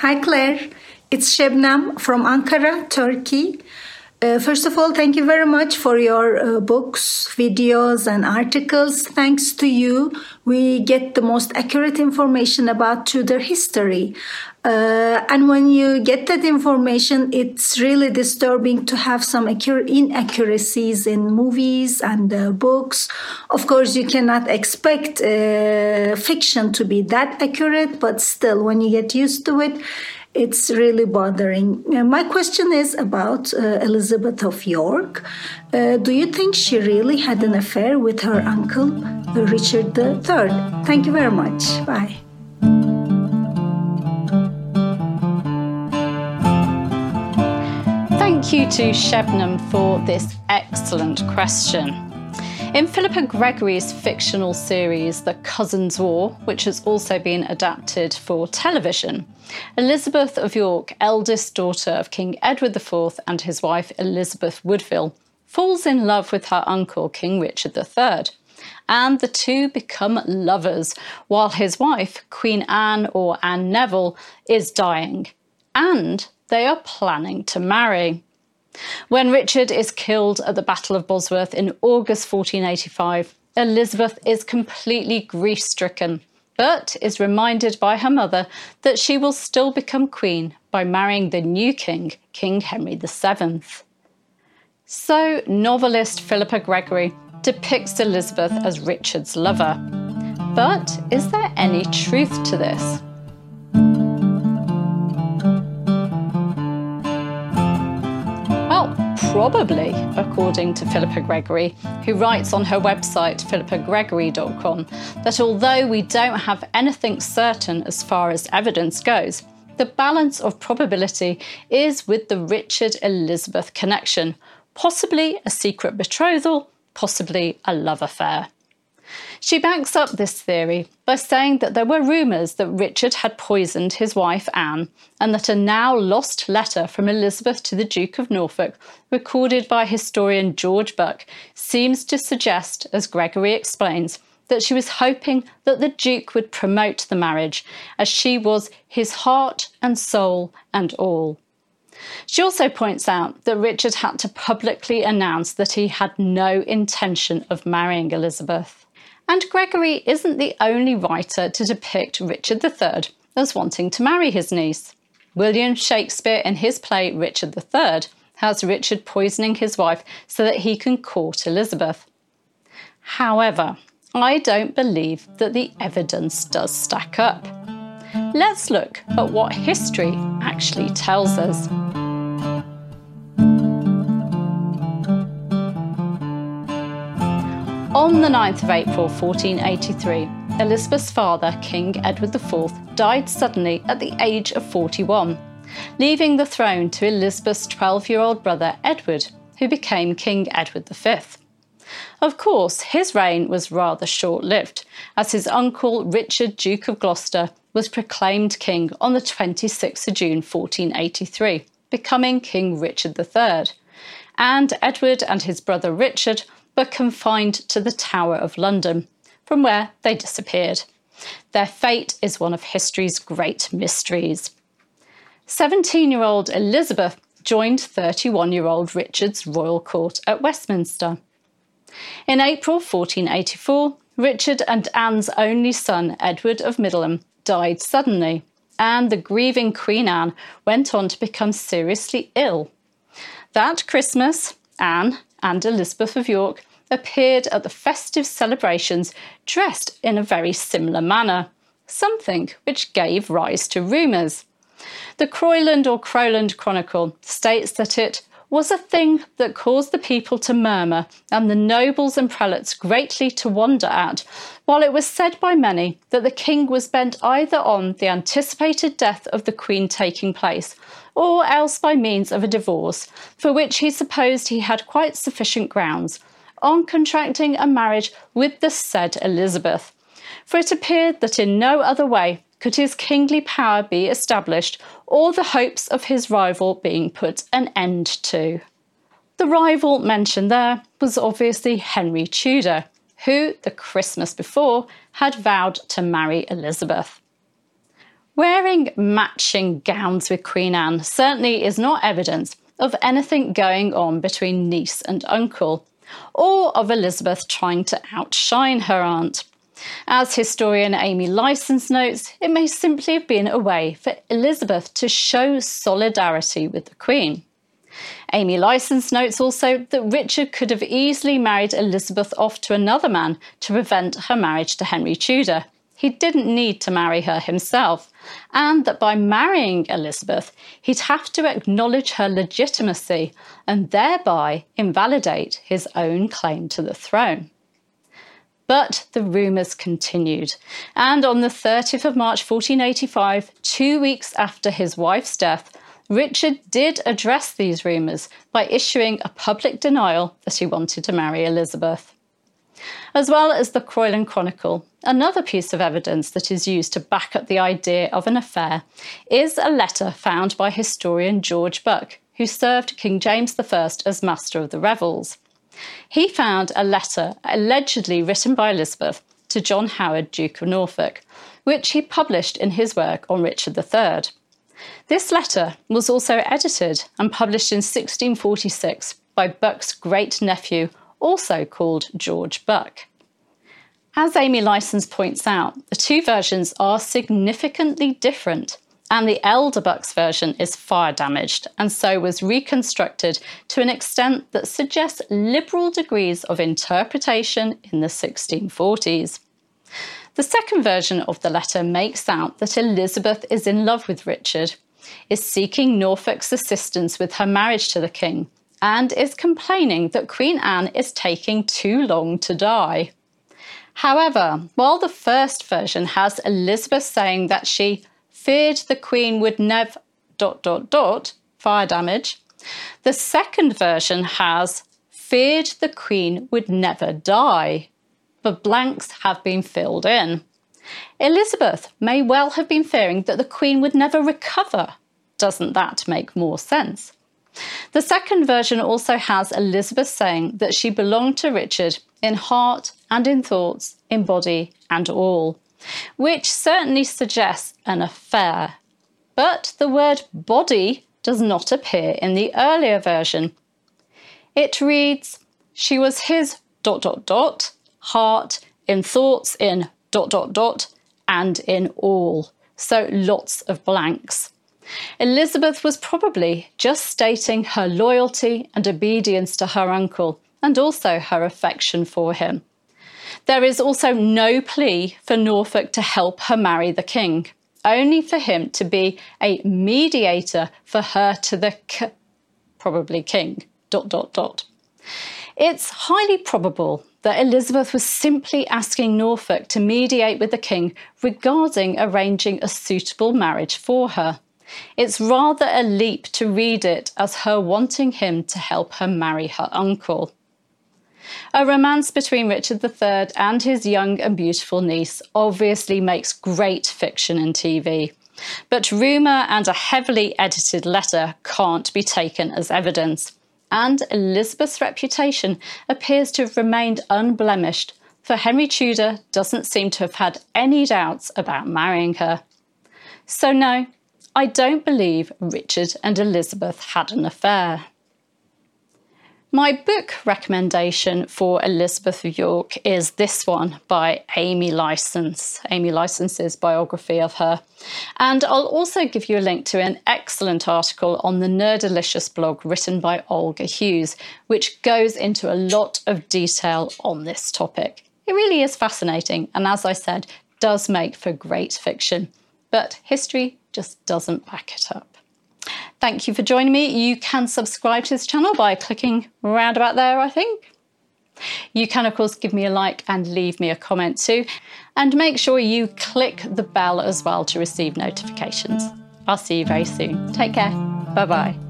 Hi, Claire. It's Shebnem from Ankara, Turkey. Uh, first of all, thank you very much for your uh, books, videos, and articles. Thanks to you, we get the most accurate information about Tudor history. Uh, and when you get that information, it's really disturbing to have some inaccuracies in movies and uh, books. Of course, you cannot expect uh, fiction to be that accurate, but still, when you get used to it, it's really bothering. Uh, my question is about uh, Elizabeth of York. Uh, do you think she really had an affair with her uncle, Richard III? Thank you very much. Bye. Thank you to Shebnem for this excellent question. In Philippa Gregory's fictional series, The Cousins' War, which has also been adapted for television, Elizabeth of York, eldest daughter of King Edward IV and his wife Elizabeth Woodville, falls in love with her uncle, King Richard III. And the two become lovers while his wife, Queen Anne or Anne Neville, is dying. And they are planning to marry. When Richard is killed at the Battle of Bosworth in August 1485, Elizabeth is completely grief stricken, but is reminded by her mother that she will still become queen by marrying the new king, King Henry VII. So, novelist Philippa Gregory depicts Elizabeth as Richard's lover. But is there any truth to this? Probably, according to Philippa Gregory, who writes on her website, philippagregory.com, that although we don't have anything certain as far as evidence goes, the balance of probability is with the Richard Elizabeth connection, possibly a secret betrothal, possibly a love affair. She backs up this theory by saying that there were rumours that Richard had poisoned his wife Anne, and that a now lost letter from Elizabeth to the Duke of Norfolk, recorded by historian George Buck, seems to suggest, as Gregory explains, that she was hoping that the Duke would promote the marriage, as she was his heart and soul and all. She also points out that Richard had to publicly announce that he had no intention of marrying Elizabeth. And Gregory isn't the only writer to depict Richard III as wanting to marry his niece. William Shakespeare, in his play Richard III, has Richard poisoning his wife so that he can court Elizabeth. However, I don't believe that the evidence does stack up. Let's look at what history actually tells us. On the 9th of April 1483, Elizabeth's father, King Edward IV, died suddenly at the age of 41, leaving the throne to Elizabeth's 12 year old brother Edward, who became King Edward V. Of course, his reign was rather short lived, as his uncle Richard, Duke of Gloucester, was proclaimed king on the 26th of June 1483, becoming King Richard III. And Edward and his brother Richard but confined to the Tower of London, from where they disappeared. Their fate is one of history's great mysteries. 17 year old Elizabeth joined 31 year old Richard's royal court at Westminster. In April 1484, Richard and Anne's only son, Edward of Middleham, died suddenly, and the grieving Queen Anne went on to become seriously ill. That Christmas, Anne and Elizabeth of York appeared at the festive celebrations dressed in a very similar manner, something which gave rise to rumours. The Croyland or Crowland Chronicle states that it was a thing that caused the people to murmur and the nobles and prelates greatly to wonder at, while it was said by many that the king was bent either on the anticipated death of the queen taking place, or else by means of a divorce, for which he supposed he had quite sufficient grounds, on contracting a marriage with the said Elizabeth. For it appeared that in no other way could his kingly power be established, or the hopes of his rival being put an end to. The rival mentioned there was obviously Henry Tudor, who, the Christmas before, had vowed to marry Elizabeth. Wearing matching gowns with Queen Anne certainly is not evidence of anything going on between niece and uncle, or of Elizabeth trying to outshine her aunt. As historian Amy Licence notes, it may simply have been a way for Elizabeth to show solidarity with the Queen. Amy Licence notes also that Richard could have easily married Elizabeth off to another man to prevent her marriage to Henry Tudor. He didn't need to marry her himself, and that by marrying Elizabeth, he'd have to acknowledge her legitimacy and thereby invalidate his own claim to the throne. But the rumours continued, and on the 30th of March 1485, two weeks after his wife's death, Richard did address these rumours by issuing a public denial that he wanted to marry Elizabeth. As well as the Croyland Chronicle, another piece of evidence that is used to back up the idea of an affair is a letter found by historian George Buck, who served King James I as Master of the Revels. He found a letter allegedly written by Elizabeth to John Howard, Duke of Norfolk, which he published in his work on Richard III. This letter was also edited and published in 1646 by Buck's great nephew, also called George Buck. As Amy Licence points out, the two versions are significantly different, and the elder Buck's version is fire damaged and so was reconstructed to an extent that suggests liberal degrees of interpretation in the 1640s. The second version of the letter makes out that Elizabeth is in love with Richard, is seeking Norfolk's assistance with her marriage to the king, and is complaining that Queen Anne is taking too long to die. However, while the first version has Elizabeth saying that she feared the Queen would never dot dot dot fire damage, the second version has feared the Queen would never die but blanks have been filled in. Elizabeth may well have been fearing that the Queen would never recover. Doesn't that make more sense? The second version also has Elizabeth saying that she belonged to Richard in heart and in thoughts, in body and all, which certainly suggests an affair. But the word body does not appear in the earlier version. It reads, She was his dot dot dot heart, in thoughts, in dot dot dot, and in all. So lots of blanks. Elizabeth was probably just stating her loyalty and obedience to her uncle and also her affection for him. There is also no plea for Norfolk to help her marry the king, only for him to be a mediator for her to the k- probably king. Dot dot dot. It's highly probable that Elizabeth was simply asking Norfolk to mediate with the king regarding arranging a suitable marriage for her. It's rather a leap to read it as her wanting him to help her marry her uncle. A romance between Richard III and his young and beautiful niece obviously makes great fiction and TV. But rumour and a heavily edited letter can't be taken as evidence and Elizabeth's reputation appears to have remained unblemished, for Henry Tudor doesn't seem to have had any doubts about marrying her. So, no, I don't believe Richard and Elizabeth had an affair. My book recommendation for Elizabeth of York is this one by Amy Licence, Amy Licence's biography of her. And I'll also give you a link to an excellent article on the Nerdalicious blog written by Olga Hughes, which goes into a lot of detail on this topic. It really is fascinating, and as I said, does make for great fiction. But history just doesn't back it up. Thank you for joining me. You can subscribe to this channel by clicking around about there, I think. You can, of course, give me a like and leave me a comment too. And make sure you click the bell as well to receive notifications. I'll see you very soon. Take care. Bye bye.